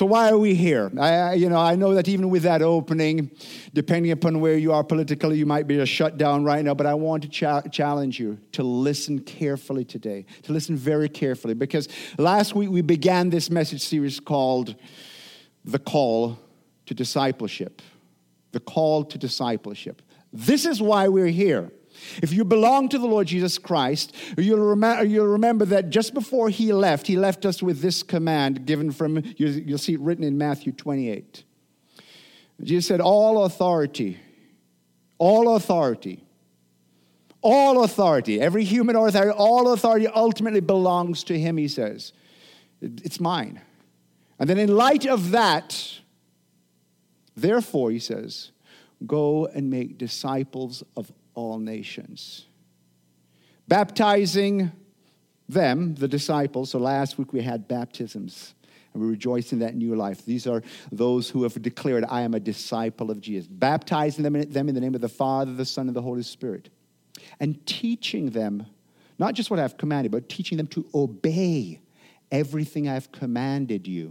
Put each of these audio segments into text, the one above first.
So why are we here? I, you know, I know that even with that opening, depending upon where you are politically, you might be just shut down right now. But I want to cha- challenge you to listen carefully today, to listen very carefully, because last week we began this message series called "The Call to Discipleship." The call to discipleship. This is why we're here. If you belong to the Lord Jesus Christ, you'll, rem- you'll remember that just before he left, he left us with this command given from, you'll see it written in Matthew 28. Jesus said, All authority, all authority, all authority, every human authority, all authority ultimately belongs to him, he says. It's mine. And then, in light of that, therefore, he says, go and make disciples of all nations, baptizing them, the disciples. So last week we had baptisms. And we rejoice in that new life. These are those who have declared, I am a disciple of Jesus. Baptizing them in, them in the name of the Father, the Son, and the Holy Spirit. And teaching them, not just what I've commanded, but teaching them to obey everything I've commanded you.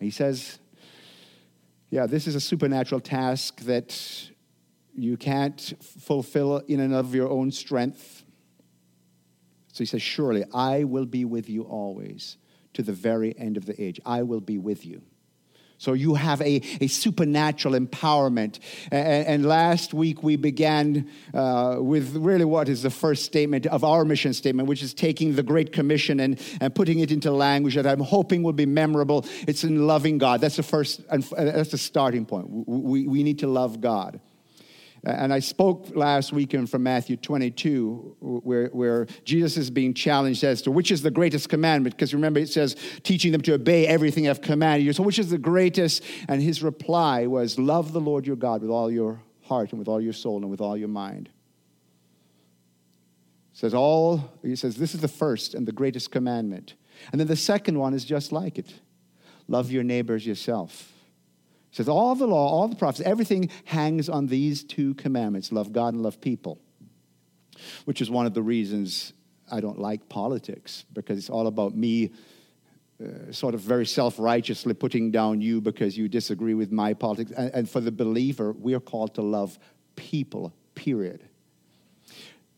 And he says, Yeah, this is a supernatural task that you can't fulfill in and of your own strength. So he says, Surely I will be with you always to the very end of the age. I will be with you. So you have a, a supernatural empowerment. And, and last week we began uh, with really what is the first statement of our mission statement, which is taking the Great Commission and, and putting it into language that I'm hoping will be memorable. It's in loving God. That's the first, and that's the starting point. We, we need to love God. And I spoke last weekend from Matthew 22, where, where Jesus is being challenged as to which is the greatest commandment. Because remember, it says, teaching them to obey everything I've commanded you. So, which is the greatest? And his reply was, Love the Lord your God with all your heart and with all your soul and with all your mind. says all, he says, this is the first and the greatest commandment. And then the second one is just like it love your neighbors yourself says all the law, all the prophets, everything hangs on these two commandments love God and love people, which is one of the reasons I don't like politics, because it's all about me. Uh, sort of very self righteously putting down you because you disagree with my politics. And, and for the believer, we are called to love people, period.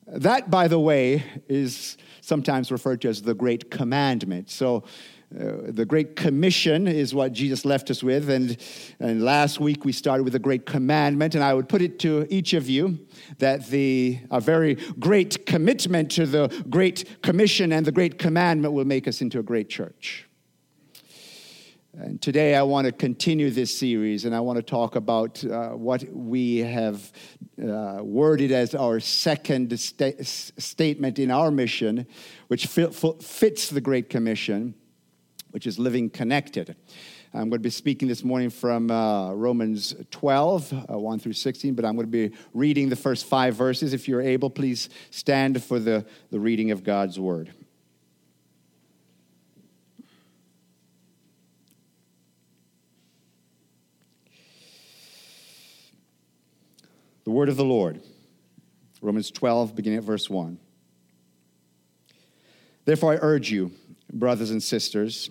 That, by the way, is sometimes referred to as the great commandment. So, uh, the Great Commission is what Jesus left us with. And, and last week we started with the Great Commandment. And I would put it to each of you that the, a very great commitment to the Great Commission and the Great Commandment will make us into a great church. And today I want to continue this series and I want to talk about uh, what we have uh, worded as our second sta- statement in our mission, which fits the Great Commission which is living connected. I'm going to be speaking this morning from uh, Romans 12, uh, 1 through 16, but I'm going to be reading the first five verses. If you're able, please stand for the, the reading of God's word. The word of the Lord. Romans 12, beginning at verse 1. Therefore, I urge you, brothers and sisters,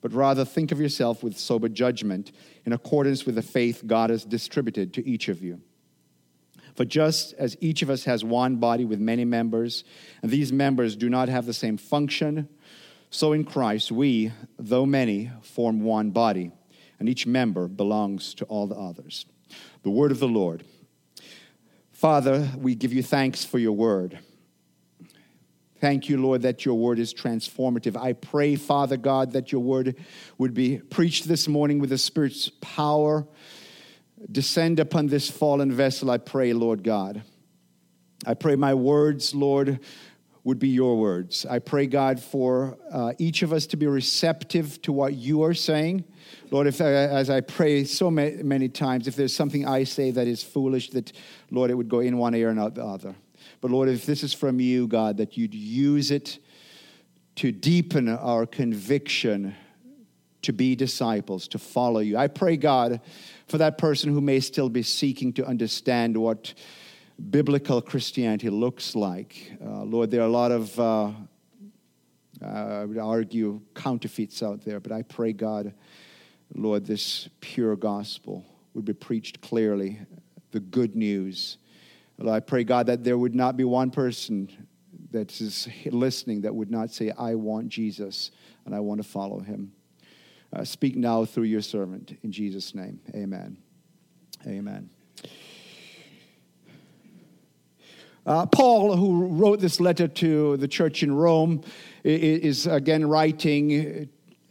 but rather think of yourself with sober judgment in accordance with the faith God has distributed to each of you. For just as each of us has one body with many members, and these members do not have the same function, so in Christ we, though many, form one body, and each member belongs to all the others. The word of the Lord. Father, we give you thanks for your word. Thank you, Lord, that your word is transformative. I pray, Father God, that your word would be preached this morning with the Spirit's power. Descend upon this fallen vessel, I pray, Lord God. I pray my words, Lord, would be your words. I pray, God, for uh, each of us to be receptive to what you are saying. Lord, if, uh, as I pray so many, many times, if there's something I say that is foolish, that, Lord, it would go in one ear and out the other. But Lord, if this is from you, God, that you'd use it to deepen our conviction to be disciples, to follow you. I pray, God, for that person who may still be seeking to understand what biblical Christianity looks like. Uh, Lord, there are a lot of, uh, I would argue, counterfeits out there, but I pray, God, Lord, this pure gospel would be preached clearly, the good news. Lord, I pray, God, that there would not be one person that is listening that would not say, I want Jesus and I want to follow him. Uh, speak now through your servant. In Jesus' name, amen. Amen. Uh, Paul, who wrote this letter to the church in Rome, is again writing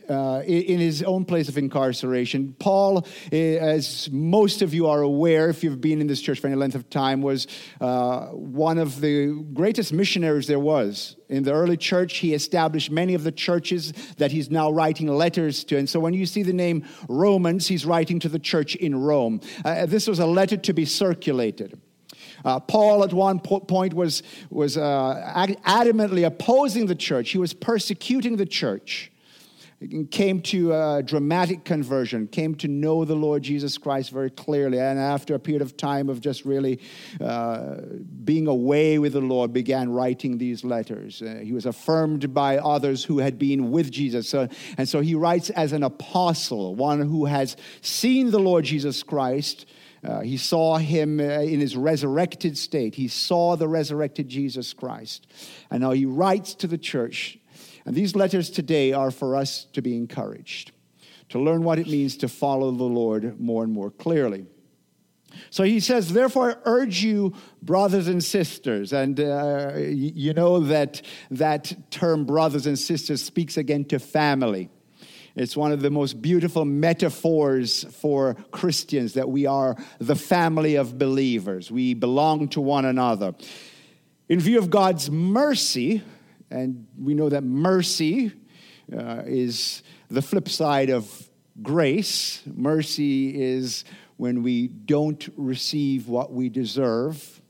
uh, in his own place of incarceration. Paul, eh, as most of you are aware, if you've been in this church for any length of time, was uh, one of the greatest missionaries there was. In the early church, he established many of the churches that he's now writing letters to. And so when you see the name Romans, he's writing to the church in Rome. Uh, this was a letter to be circulated. Uh, Paul, at one po- point, was, was uh, adamantly opposing the church, he was persecuting the church. Came to a dramatic conversion, came to know the Lord Jesus Christ very clearly, and after a period of time of just really uh, being away with the Lord, began writing these letters. Uh, he was affirmed by others who had been with Jesus. So, and so he writes as an apostle, one who has seen the Lord Jesus Christ uh, he saw him uh, in his resurrected state. He saw the resurrected Jesus Christ. And now he writes to the church. And these letters today are for us to be encouraged, to learn what it means to follow the Lord more and more clearly. So he says, therefore, I urge you, brothers and sisters. And uh, you know that that term, brothers and sisters, speaks again to family. It's one of the most beautiful metaphors for Christians that we are the family of believers. We belong to one another. In view of God's mercy, and we know that mercy uh, is the flip side of grace, mercy is when we don't receive what we deserve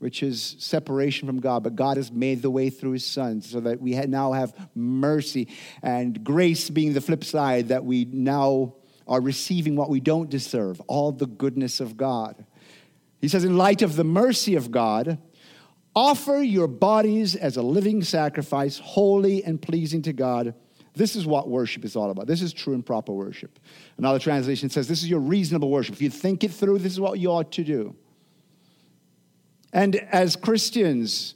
which is separation from God, but God has made the way through his son so that we now have mercy. And grace being the flip side that we now are receiving what we don't deserve, all the goodness of God. He says, in light of the mercy of God, offer your bodies as a living sacrifice, holy and pleasing to God. This is what worship is all about. This is true and proper worship. Another translation says, This is your reasonable worship. If you think it through, this is what you ought to do. And as Christians,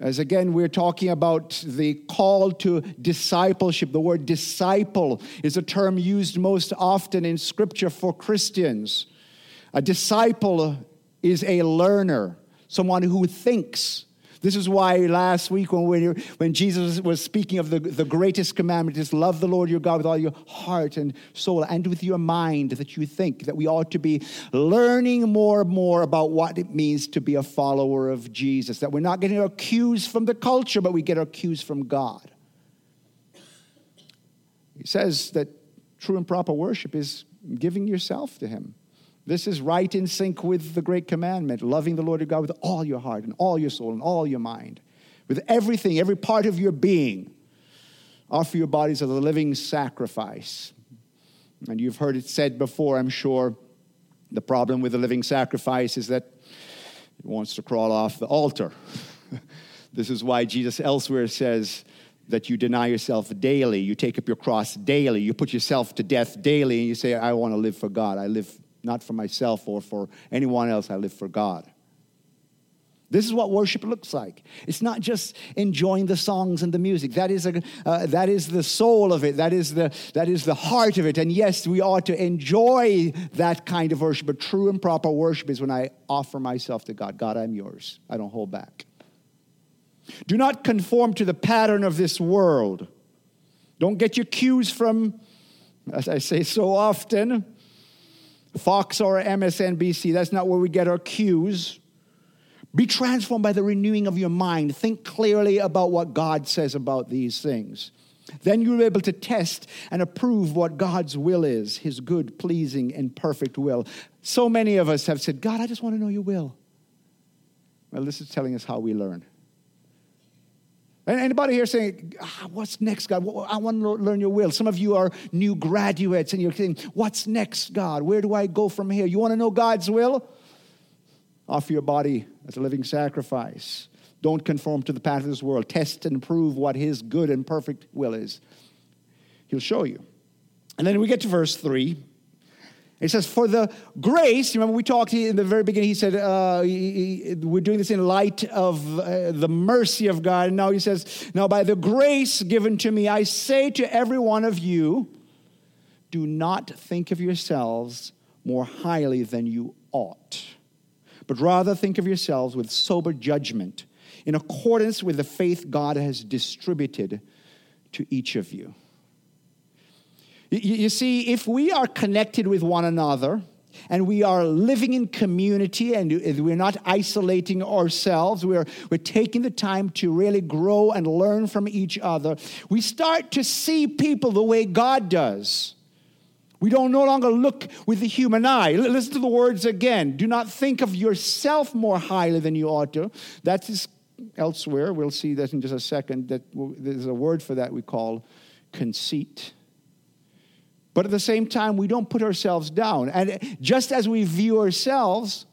as again, we're talking about the call to discipleship. The word disciple is a term used most often in Scripture for Christians. A disciple is a learner, someone who thinks, this is why last week when, we, when Jesus was speaking of the, the greatest commandment is love the Lord your God with all your heart and soul and with your mind that you think that we ought to be learning more and more about what it means to be a follower of Jesus. That we're not getting our cues from the culture, but we get our cues from God. He says that true and proper worship is giving yourself to Him. This is right in sync with the great commandment loving the Lord your God with all your heart and all your soul and all your mind, with everything, every part of your being. Offer your bodies as a living sacrifice. And you've heard it said before, I'm sure. The problem with the living sacrifice is that it wants to crawl off the altar. this is why Jesus elsewhere says, that you deny yourself daily, you take up your cross daily, you put yourself to death daily, and you say, I want to live for God. I live not for myself or for anyone else. I live for God. This is what worship looks like. It's not just enjoying the songs and the music. That is, a, uh, that is the soul of it. That is the, that is the heart of it. And yes, we ought to enjoy that kind of worship. But true and proper worship is when I offer myself to God. God, I'm yours. I don't hold back. Do not conform to the pattern of this world. Don't get your cues from, as I say so often, Fox or MSNBC. That's not where we get our cues. Be transformed by the renewing of your mind. Think clearly about what God says about these things. Then you'll be able to test and approve what God's will is, his good, pleasing, and perfect will. So many of us have said, God, I just want to know your will. Well, this is telling us how we learn. Anybody here saying, ah, What's next, God? I want to learn your will. Some of you are new graduates and you're saying, What's next, God? Where do I go from here? You want to know God's will? Offer your body as a living sacrifice. Don't conform to the path of this world. Test and prove what His good and perfect will is. He'll show you. And then we get to verse 3. He says, For the grace, remember we talked in the very beginning, he said, uh, We're doing this in light of uh, the mercy of God. And now he says, Now by the grace given to me, I say to every one of you, do not think of yourselves more highly than you ought, but rather think of yourselves with sober judgment in accordance with the faith God has distributed to each of you. You see, if we are connected with one another, and we are living in community and we're not isolating ourselves. We're, we're taking the time to really grow and learn from each other. We start to see people the way God does. We don't no longer look with the human eye. Listen to the words again. Do not think of yourself more highly than you ought to. That is elsewhere. We'll see that in just a second. That there's a word for that we call conceit. But at the same time, we don't put ourselves down. And just as we view ourselves,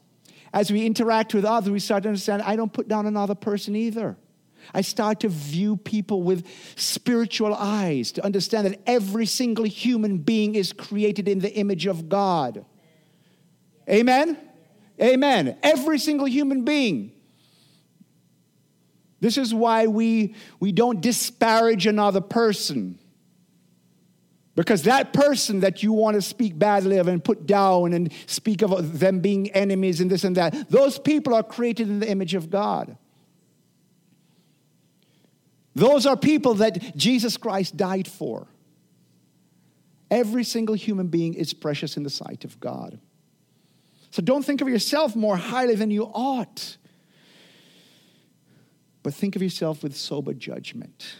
as we interact with others, we start to understand I don't put down another person either. I start to view people with spiritual eyes, to understand that every single human being is created in the image of God. Amen? Amen. Every single human being. This is why we, we don't disparage another person. Because that person that you want to speak badly of and put down and speak of them being enemies and this and that, those people are created in the image of God. Those are people that Jesus Christ died for. Every single human being is precious in the sight of God. So don't think of yourself more highly than you ought. But think of yourself with sober judgment.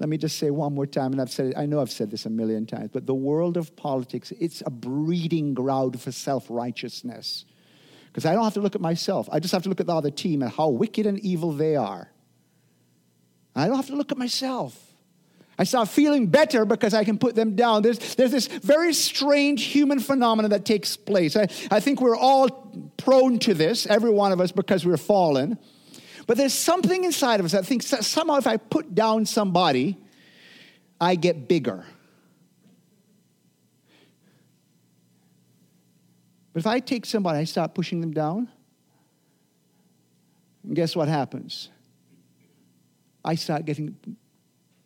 Let me just say one more time, and I've said it, I know I've said this a million times, but the world of politics, it's a breeding ground for self righteousness. Because I don't have to look at myself, I just have to look at the other team and how wicked and evil they are. I don't have to look at myself. I start feeling better because I can put them down. There's, there's this very strange human phenomenon that takes place. I, I think we're all prone to this, every one of us, because we're fallen. But there's something inside of us that thinks that somehow if I put down somebody, I get bigger. But if I take somebody, I start pushing them down, and guess what happens? I start getting,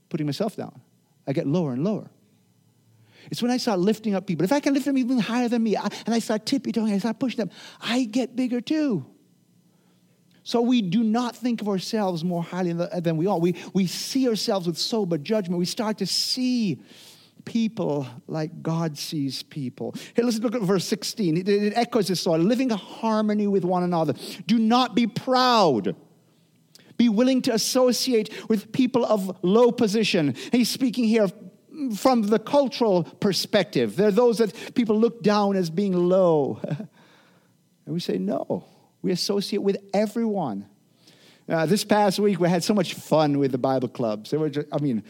putting myself down. I get lower and lower. It's when I start lifting up people. If I can lift them even higher than me, and I start tippy toeing, I start pushing them, I get bigger too. So we do not think of ourselves more highly than we are. We, we see ourselves with sober judgment. We start to see people like God sees people. Hey, let's look at verse 16. It, it echoes this thought living in harmony with one another. Do not be proud. Be willing to associate with people of low position. He's speaking here from the cultural perspective. There are those that people look down as being low. and we say, no. We associate with everyone. Uh, this past week, we had so much fun with the Bible clubs. Just, I mean,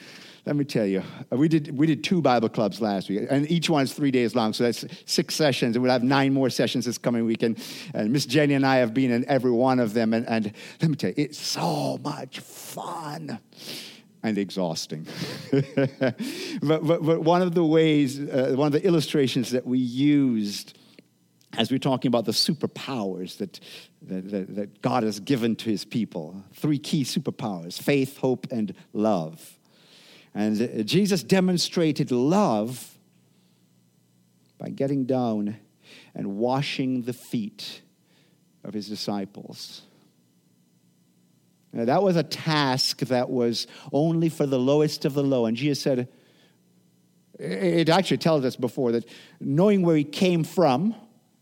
let me tell you, uh, we did, we did two Bible clubs last week, and each one is three days long, so that's six sessions, and we'll have nine more sessions this coming weekend. And Miss Jenny and I have been in every one of them, and, and let me tell you, it's so much fun and exhausting. but, but, but, one of the ways, uh, one of the illustrations that we used as we're talking about the superpowers that, that, that, God has given to his people. Three key superpowers faith, hope, and love. And uh, Jesus demonstrated love by getting down and washing the feet of his disciples. Now, that was a task that was only for the lowest of the low. And Jesus said, it actually tells us before that knowing where he came from,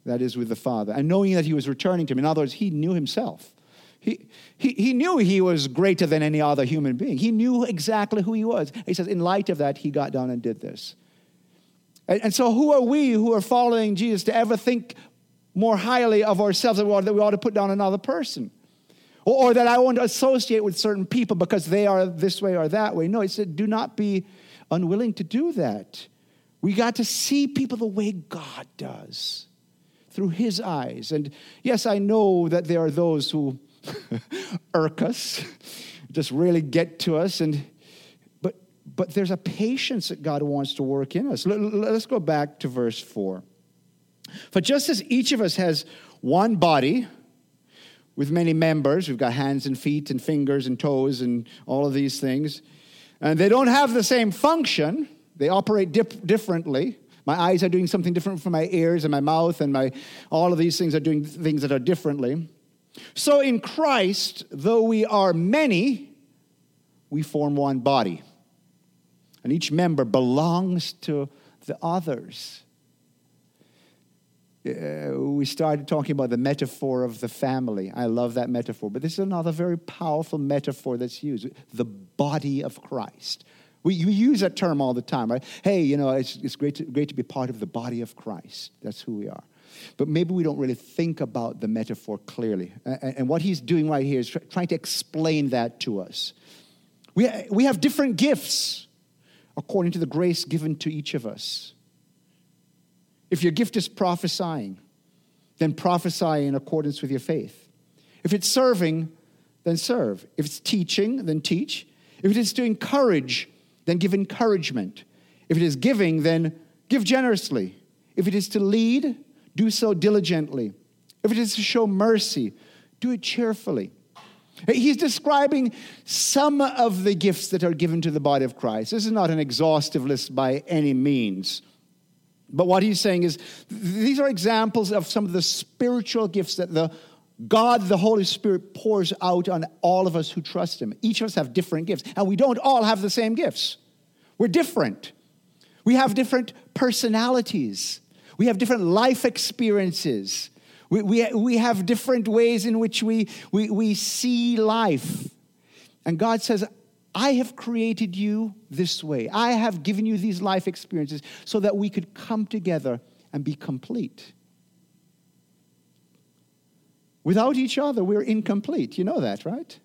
that is, with the Father, and knowing that he was returning to him. In other words, he knew himself. He, he, he knew he was greater than any other human being. He knew exactly who he was. He says, in light of that, he got down and did this. And, and so, who are we who are following Jesus to ever think more highly of ourselves than that we ought to put down another person? Or, or that I want to associate with certain people because they are this way or that way. No, he said, do not be unwilling to do that. We got to see people the way God does through his eyes. And yes, I know that there are those who irk us, just really get to us. And but but there's a patience that God wants to work in us. Let, let's go back to verse four. For just as each of us has one body with many members, we've got hands and feet and fingers and toes and all of these things, and they don't have the same function. They operate dip- differently. My eyes are doing something different from my ears and my mouth, and my all of these things are doing things that are differently. So in Christ, though we are many, we form one body. And each member belongs to the others. Uh, we started talking about the metaphor of the family. I love that metaphor. But this is another very powerful metaphor that's used the body of Christ. We, we use that term all the time, right? Hey, you know, it's, it's great, to, great to be part of the body of Christ. That's who we are. But maybe we don't really think about the metaphor clearly. And, and what he's doing right here is tr- trying to explain that to us. We, we have different gifts according to the grace given to each of us. If your gift is prophesying, then prophesy in accordance with your faith. If it's serving, then serve. If it's teaching, then teach. If it is to encourage, then give encouragement. If it is giving, then give generously. If it is to lead, do so diligently. If it is to show mercy, do it cheerfully. He's describing some of the gifts that are given to the body of Christ. This is not an exhaustive list by any means. But what he's saying is these are examples of some of the spiritual gifts that the God, the Holy Spirit, pours out on all of us who trust Him. Each of us have different gifts, and we don't all have the same gifts. We're different. We have different personalities. We have different life experiences. We, we, we have different ways in which we, we, we see life. And God says, I have created you this way. I have given you these life experiences so that we could come together and be complete. Without each other, we're incomplete. You know that, right?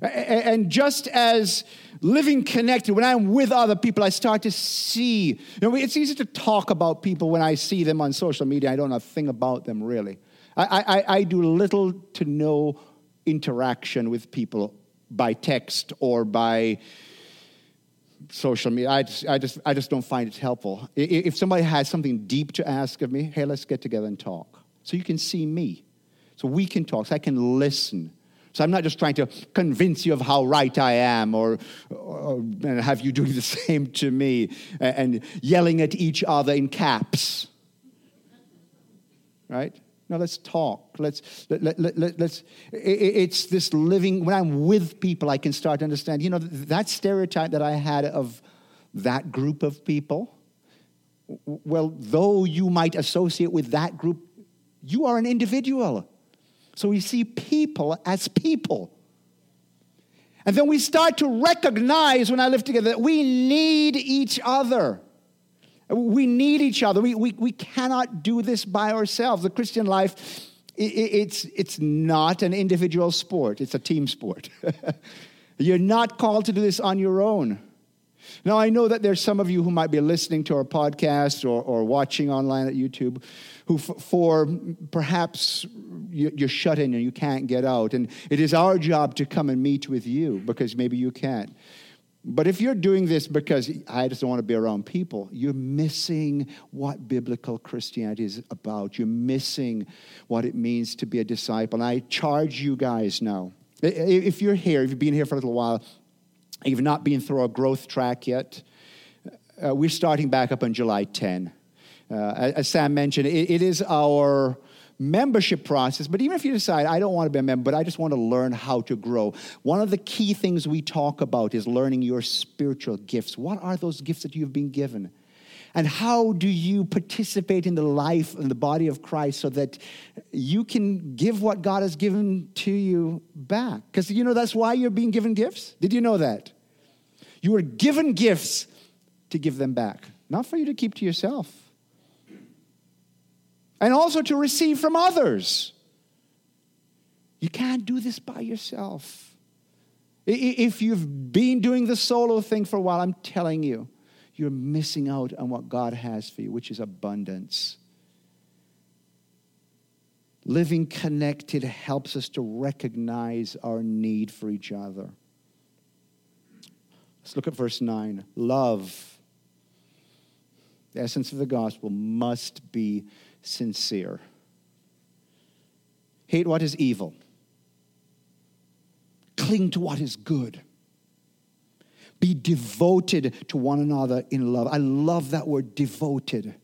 And just as living connected, when I'm with other people, I start to see. You know, it's easy to talk about people when I see them on social media. I don't know a thing about them really. I, I, I do little to no interaction with people by text or by social media. I just, I just, I just don't find it helpful. If somebody has something deep to ask of me, hey, let's get together and talk. So you can see me. So we can talk. So I can listen. So I'm not just trying to convince you of how right I am or, or and have you doing the same to me and yelling at each other in caps. Right? No, let's talk. Let's, let, let, let, let's, it's this living, when I'm with people, I can start to understand, you know, that stereotype that I had of that group of people, well, though you might associate with that group, you are an individual. So we see people as people. And then we start to recognize when I live together that we need each other. We need each other. We, we, we cannot do this by ourselves. The Christian life, it, it's, it's not an individual sport, it's a team sport. You're not called to do this on your own. Now, I know that there's some of you who might be listening to our podcast or, or watching online at YouTube who, f- for perhaps you're shut in and you can't get out. And it is our job to come and meet with you because maybe you can't. But if you're doing this because I just don't want to be around people, you're missing what biblical Christianity is about. You're missing what it means to be a disciple. And I charge you guys now. If you're here, if you've been here for a little while, you've not been through a growth track yet, uh, we're starting back up on July 10. Uh, as Sam mentioned, it, it is our membership process. But even if you decide, I don't want to be a member, but I just want to learn how to grow, one of the key things we talk about is learning your spiritual gifts. What are those gifts that you've been given? And how do you participate in the life and the body of Christ so that you can give what God has given to you back? Because you know that's why you're being given gifts. Did you know that? You were given gifts to give them back, not for you to keep to yourself. And also to receive from others. You can't do this by yourself. If you've been doing the solo thing for a while, I'm telling you, you're missing out on what God has for you, which is abundance. Living connected helps us to recognize our need for each other. Let's look at verse 9. Love, the essence of the gospel, must be sincere. Hate what is evil, cling to what is good. Be devoted to one another in love. I love that word devoted.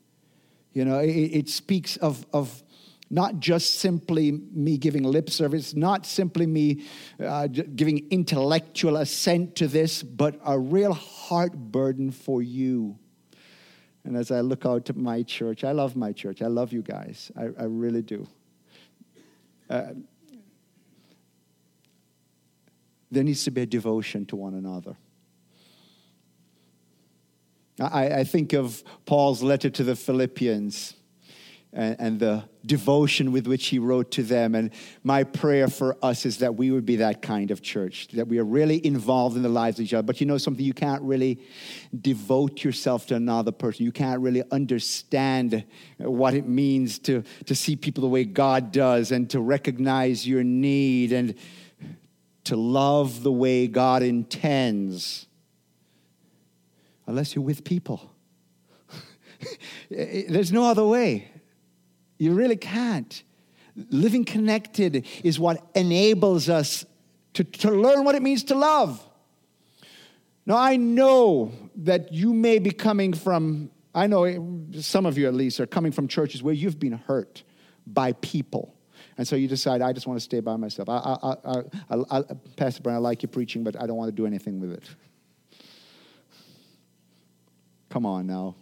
You know, it, it speaks of, of not just simply me giving lip service, not simply me uh, giving intellectual assent to this, but a real heart burden for you. And as I look out at my church, I love my church. I love you guys. I, I really do. Uh, there needs to be a devotion to one another. I, I think of Paul's letter to the Philippians and, and, the devotion with which he wrote to them. And my prayer for us is that we would be that kind of church, that we are really involved in the lives of each other. But you know something, you can't really devote yourself to another person. You can't really understand what it means to, to see people the way God does and to recognize your need and to love the way God intends unless you're with people. Eh, there's no other way. You really can't. Living connected is what enables us to, to learn what it means to love. Now, I know that you may be coming from, I know some of you at least are coming from churches where you've been hurt by people. And so you decide, I just want to stay by myself. I, I, I, I, Pastor Brian, I like your preaching, but I don't want to do anything with it. Come on now.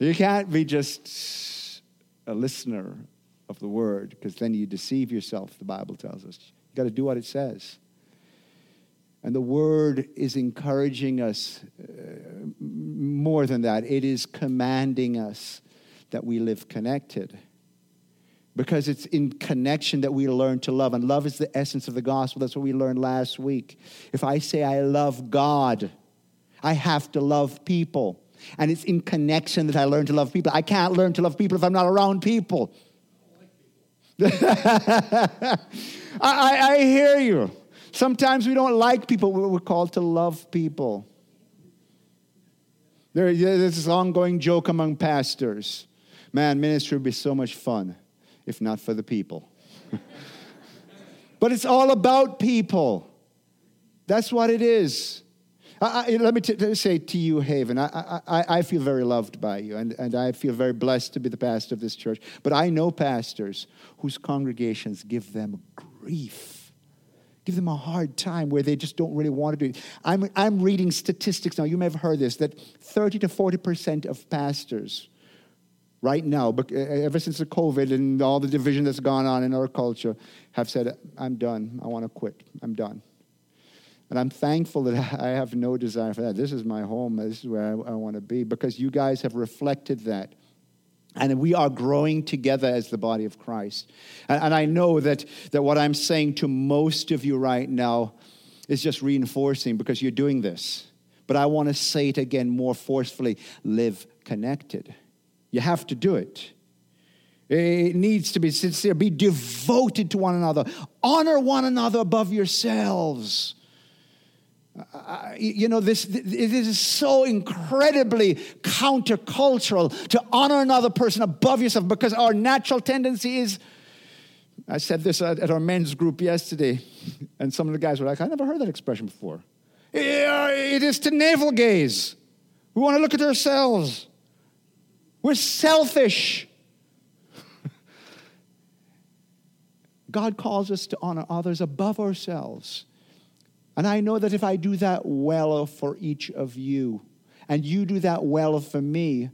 You can't be just a listener of the word because then you deceive yourself, the Bible tells us. You got to do what it says. And the word is encouraging us uh, more than that, it is commanding us that we live connected. Because it's in connection that we learn to love. And love is the essence of the gospel. That's what we learned last week. If I say I love God, I have to love people. And it's in connection that I learn to love people. I can't learn to love people if I'm not around people. I, I, I, hear you. Sometimes we don't like people, we're called to love people. There, there's this ongoing joke among pastors. Man, ministry would be so much fun if not for the people. but it's all about people. That's what it is. I, let me t- say to you, Haven, I, I, I feel very loved by you, and, and I feel very blessed to be the pastor of this church. But I know pastors whose congregations give them grief, give them a hard time where they just don't really want to do it. I'm, I'm reading statistics now, you may have heard this, that 30 to 40% of pastors right now, but ever since the COVID and all the division that's gone on in our culture, have said, I'm done. I want to quit. I'm done. And I'm thankful that I have no desire for that. This is my home. This is where I, I want to be because you guys have reflected that. And we are growing together as the body of Christ. And, and I know that, that what I'm saying to most of you right now is just reinforcing because you're doing this. But I want to say it again more forcefully live connected. You have to do it. It needs to be sincere. Be devoted to one another. Honor one another above yourselves you know, this, this is so incredibly countercultural to honor another person above yourself because our natural tendency is. I said this at, at our men's group yesterday, and some of the guys were like, I never heard that expression before. It is to navel gaze. We want to look at ourselves. We're selfish. God calls us to honor others above ourselves. And I know that if I do that well for each of you, and you do that well for me,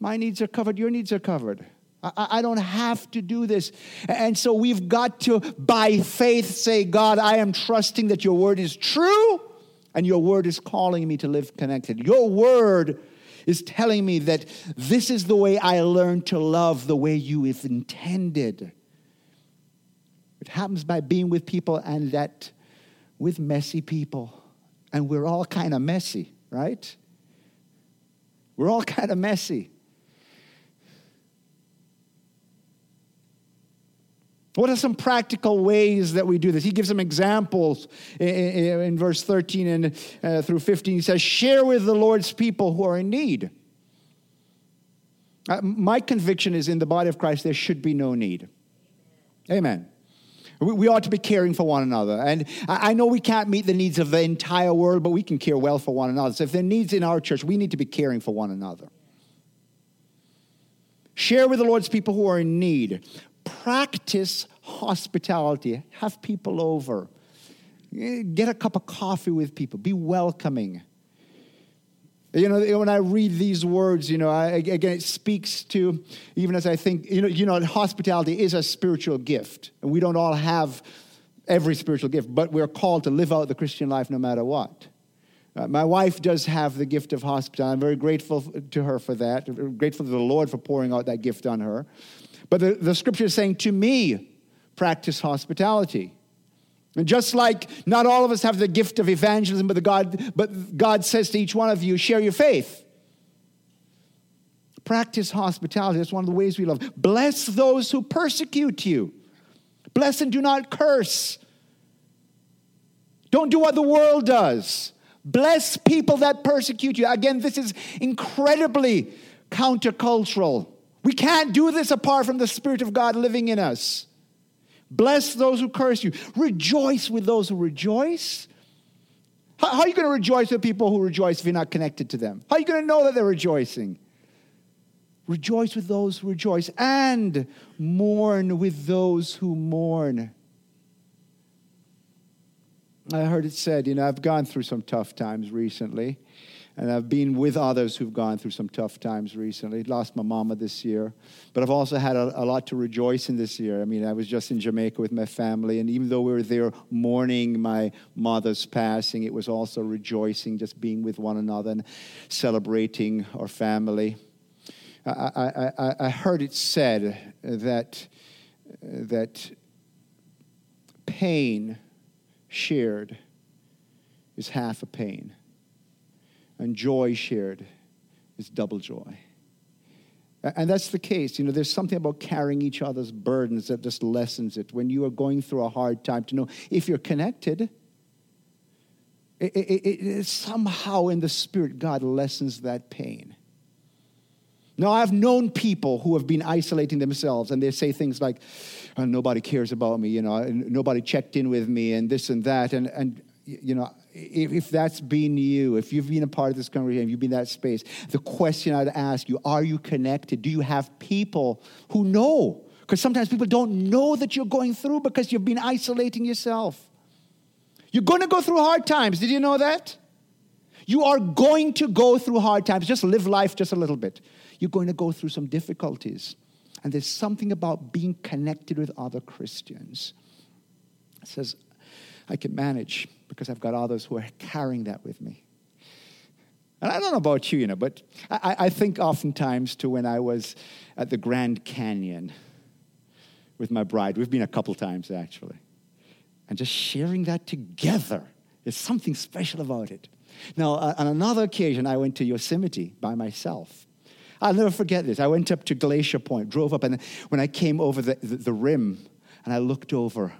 my needs are covered, your needs are covered. I, I don't have to do this. And so we've got to, by faith, say, God, I am trusting that your word is true and your word is calling me to live connected. Your word is telling me that this is the way I learn to love the way you have intended. It happens by being with people and that with messy people. And we're all kind of messy, right? We're all kind of messy. What are some practical ways that we do this? He gives some examples in, verse 13 and uh, through 15. He says, Share with the Lord's people who are in need. Uh, my conviction is in the body of Christ, there should be no need. Amen. We, ought to be caring for one another. And I, know we can't meet the needs of the entire world, but we can care well for one another. So if there are needs in our church, we need to be caring for one another. Share with the Lord's people who are in need practice hospitality. Have people over. Eh, get a cup of coffee with people. Be welcoming. You know, when I read these words, you know, I, again, it speaks to, even as I think, you know, you know, hospitality is a spiritual gift. And we don't all have every spiritual gift, but we're called to live out the Christian life no matter what. Uh, my wife does have the gift of hospitality. I'm very grateful to her for that. I'm grateful to the Lord for pouring out that gift on her. But the, the scripture is saying, to me, practice hospitality. And just like not all of us have the gift of evangelism, but, God, but God says to each one of you, share your faith. Practice hospitality. That's one of the ways we love. Bless those who persecute you. Bless and do not curse. Don't do what the world does. Bless people that persecute you. Again, this is incredibly countercultural. We can't do this apart from the Spirit of God living in us. Bless those who curse you. Rejoice with those who rejoice. How, how are you going to rejoice with people who rejoice if you're not connected to them? How are you going to know that they're rejoicing? Rejoice with those who rejoice and mourn with those who mourn. I heard it said, you know, I've gone through some tough times recently. And I've been with others who've gone through some tough times recently. Lost my mama this year. But I've also had a, a, lot to rejoice in this year. I mean, I was just in Jamaica with my family. And even though we were there mourning my mother's passing, it was also rejoicing, just being with one another and celebrating our family. I, I, I, I heard it said that, that pain shared is half a pain and joy shared is double joy. And that's the case. You know, there's something about carrying each other's burdens that just lessens it. When you are going through a hard time, to know if you're connected, it, it, it, somehow in the spirit, God lessens that pain. Now, I've known people who have been isolating themselves and they say things like, oh, nobody cares about me, you know, nobody checked in with me, and this and that. And, and you know, if, if that's been you, if you've been a part of this congregation, you've been in that space, the question I'd ask you are you connected? Do you have people who know? Because sometimes people don't know that you're going through because you've been isolating yourself. You're going to go through hard times. Did you know that? You are going to go through hard times. Just live life just a little bit. You're going to go through some difficulties. And there's something about being connected with other Christians. It says, I can manage because I've got others who are carrying that with me. And I don't know about you, you know, but I, I think oftentimes to when I was at the Grand Canyon with my bride. We've been a couple times actually. And just sharing that together, there's something special about it. Now, uh, on another occasion, I went to Yosemite by myself. I'll never forget this. I went up to Glacier Point, drove up, and when I came over the, the, the rim and I looked over,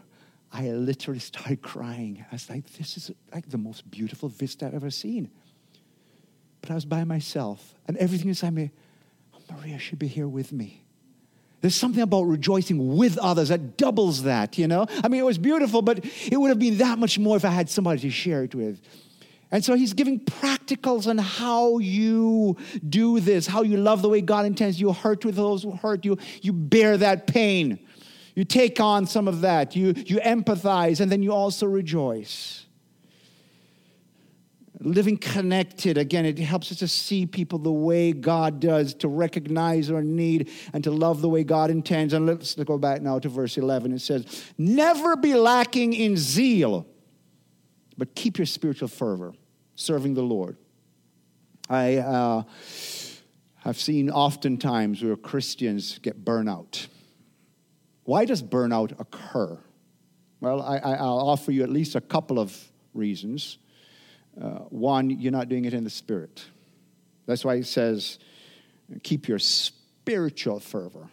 I literally started crying. I was like, this is like the most beautiful vista I've ever seen. But I was by myself, and everything inside me, oh, Maria should be here with me. There's something about rejoicing with others that doubles that, you know? I mean, it was beautiful, but it would have been that much more if I had somebody to share it with. And so he's giving practicals on how you do this, how you love the way God intends. You hurt with those who hurt you, you bear that pain. You take on some of that. You, you empathize, and then you also rejoice. living connected, again, it helps us to see people the way God does, to recognize our need, and to love the way God intends. And let's go back now to verse 11. It says, Never be lacking in zeal, but keep your spiritual fervor, serving the Lord. I uh, have seen oftentimes where Christians get burnout. Why does burnout occur? Well, I, will offer you at least a couple of reasons. Uh, one, you're not doing it in the spirit. That's why it says, keep your spiritual fervor.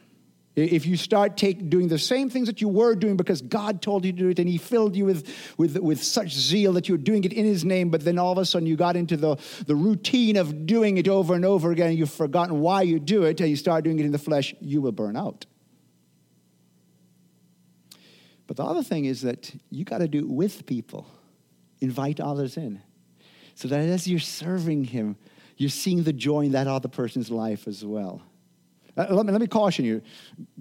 If you start take, doing the same things that you were doing because God told you to do it and He filled you with, with, with such zeal that you were doing it in His name, but then all of a sudden you got into the, the routine of doing it over and over again and you've forgotten why you do it and you start doing it in the flesh, you will burn out. But the other thing is that you got to do it with people, invite others in. So that as you're serving Him, you're seeing the joy in that other person's life as well. Uh, let, me, let me caution you.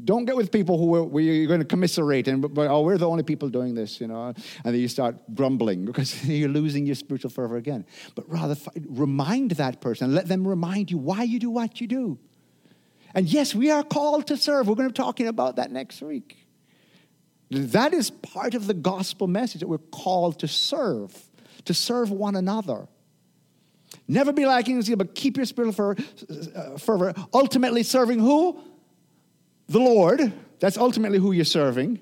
Don't get with people who are, where you're going to commiserate and, but, oh, we're the only people doing this, you know, and then you start grumbling because you're losing your spiritual fervor again. But rather, remind that person let them remind you why you do what you do. And yes, we are called to serve. We're going to be talking about that next week. That is part of the gospel message that we're called to serve, to serve one another. Never be lacking in zeal, but keep your spiritual uh, fervor. Ultimately, serving who? The Lord. That's ultimately who you're serving.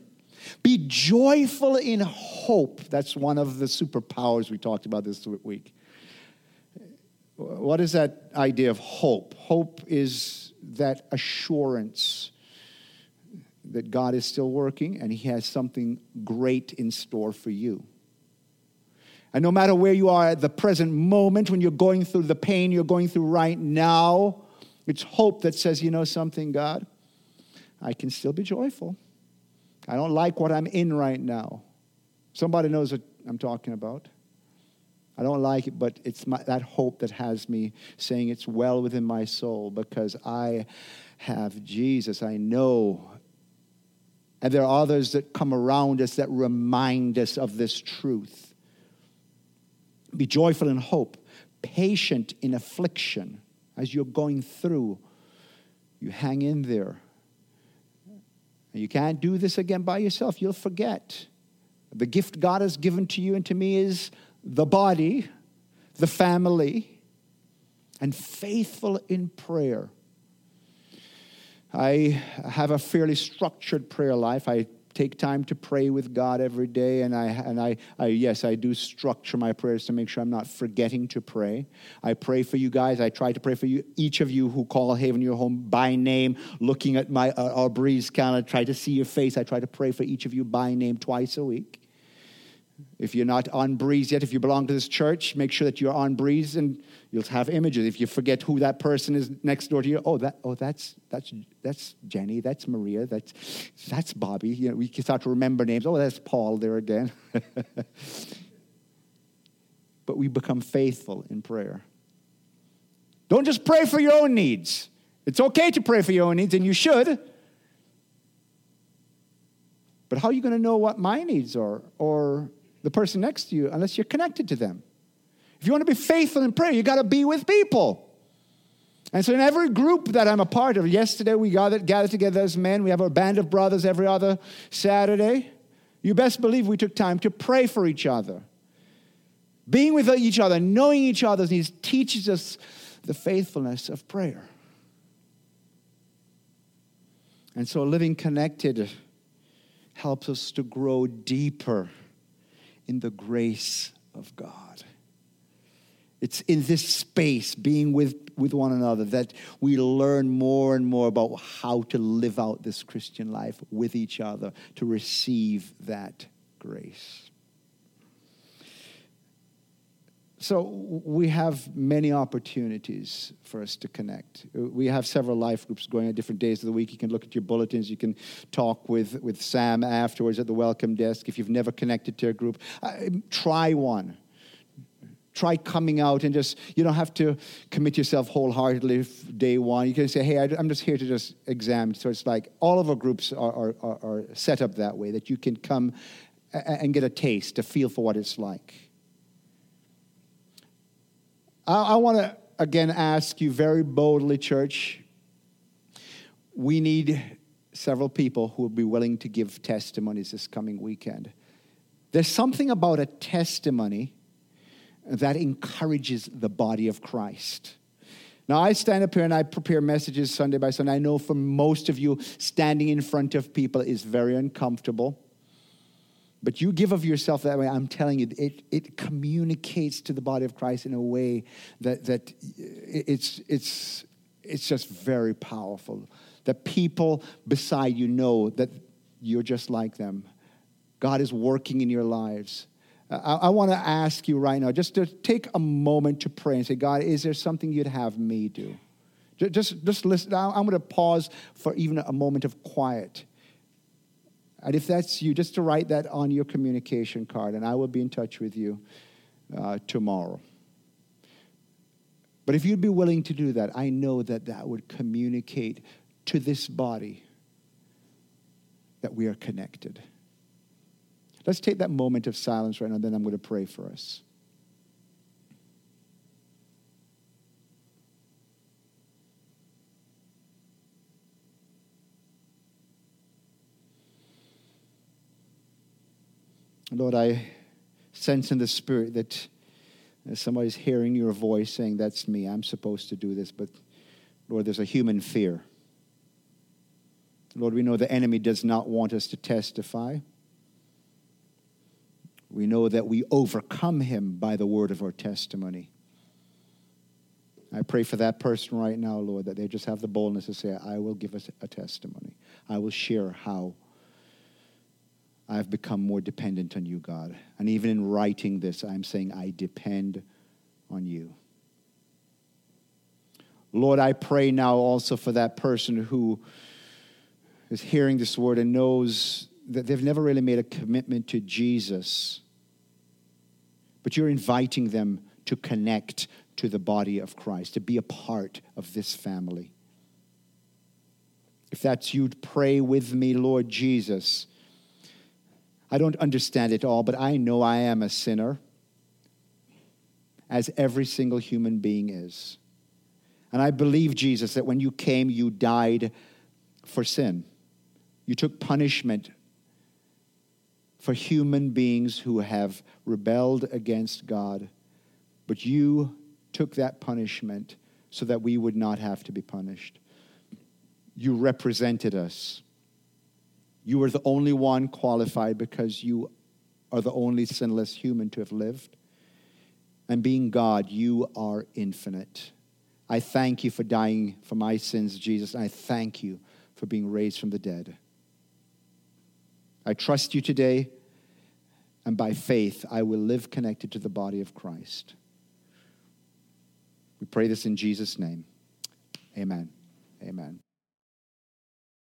Be joyful in hope. That's one of the superpowers we talked about this week. What is that idea of hope? Hope is that assurance that God is still working and He has something great in store for you. And no matter where you are at the present moment, when you're going through the pain you're going through right now, it's hope that says, you know something, God, I can still be joyful. I don't like what I'm in right now. Somebody knows what I'm talking about. I don't like it, but it's my, that hope that has me saying it's well within my soul because I have Jesus. I know and there are others that come around us that remind us of this truth. Be joyful in hope, patient in affliction. As you're going through, you hang in there. And you can't do this again by yourself, you'll forget. The gift God has given to you and to me is the body, the family, and faithful in prayer. I have a fairly structured prayer life. I take time to pray with God every day, and I and I, I, yes, I do structure my prayers to make sure I'm not forgetting to pray. I pray for you guys. I try to pray for you, each of you who call Haven your home by name, looking at my uh, breeze calendar, try to see your face. I try to pray for each of you by name twice a week. If you're not on Breeze yet, if you belong to this church, make sure that you're on Breeze and you'll have images. If you forget who that person is next door to you, oh, that, oh that's, that's, that's Jenny, that's Maria, that's, that's Bobby. You know, we can start to remember names. Oh, that's Paul there again. but we become faithful in prayer. Don't just pray for your own needs. It's okay to pray for your own needs, and you should. But how are you going to know what my needs are or the person next to you unless you're connected to them. If you want to be faithful in prayer, you got to be with people. And so, in every group that I'm a part of, yesterday we gathered, gathered together as men. We have our band of brothers every other Saturday. You best believe we took time to pray for each other. Being with each other, knowing each other's needs, teaches us the faithfulness of prayer. And so, living connected helps us to grow deeper in the grace of God. It's in this space, being with, with one another, that we learn more and more about how to live out this Christian life with each other to receive that grace. So we have many opportunities for us to connect. We have several life groups going on different days of the week. You can look at your bulletins. You can talk with, with Sam afterwards at the welcome desk. If you've never connected to a group, uh, try one. Try coming out and just, you don't have to commit yourself wholeheartedly day one. You can say, hey, I'm just here to just examine. So it's like all of our groups are, are, are set up that way that you can come and get a taste, a feel for what it's like. I, I want to again ask you very boldly, church. We need several people who will be willing to give testimonies this coming weekend. There's something about a testimony that encourages the body of Christ. Now, I stand up here and I prepare messages Sunday by Sunday. I know for most of you, standing in front of people is very uncomfortable. But you give of yourself that way, I'm telling you, it, it communicates to the body of Christ in a way that, that it's, it's, it's just very powerful. That people beside you know that you're just like them. God is working in your lives. I, I want to ask you right now just to take a moment to pray and say, God, is there something you'd have me do? Just, just listen. I'm going to pause for even a moment of quiet. And if that's you, just to write that on your communication card, and I will be in touch with you uh, tomorrow. But if you'd be willing to do that, I know that that would communicate to this body that we are connected. Let's take that moment of silence right now, and then I'm going to pray for us. Lord, I sense in the spirit that uh, somebody's hearing your voice saying, That's me, I'm supposed to do this. But Lord, there's a human fear. Lord, we know the enemy does not want us to testify. We know that we overcome him by the word of our testimony. I pray for that person right now, Lord, that they just have the boldness to say, I will give us a testimony. I will share how I've become more dependent on you, God. And even in writing this, I'm saying, I depend on you. Lord, I pray now also for that person who is hearing this word and knows that they've never really made a commitment to Jesus, but you're inviting them to connect to the body of Christ, to be a part of this family. If that's you, pray with me, Lord Jesus. I don't understand it all, but I know I am a sinner, as every single human being is. And I believe, Jesus, that when you came, you died for sin. You took punishment for human beings who have rebelled against God, but you took that punishment so that we would not have to be punished. You represented us. You were the only one qualified because you are the only sinless human to have lived. And being God, you are infinite. I thank you for dying for my sins, Jesus. I thank you for being raised from the dead. I trust you today, and by faith, I will live connected to the body of Christ. We pray this in Jesus' name. Amen. Amen.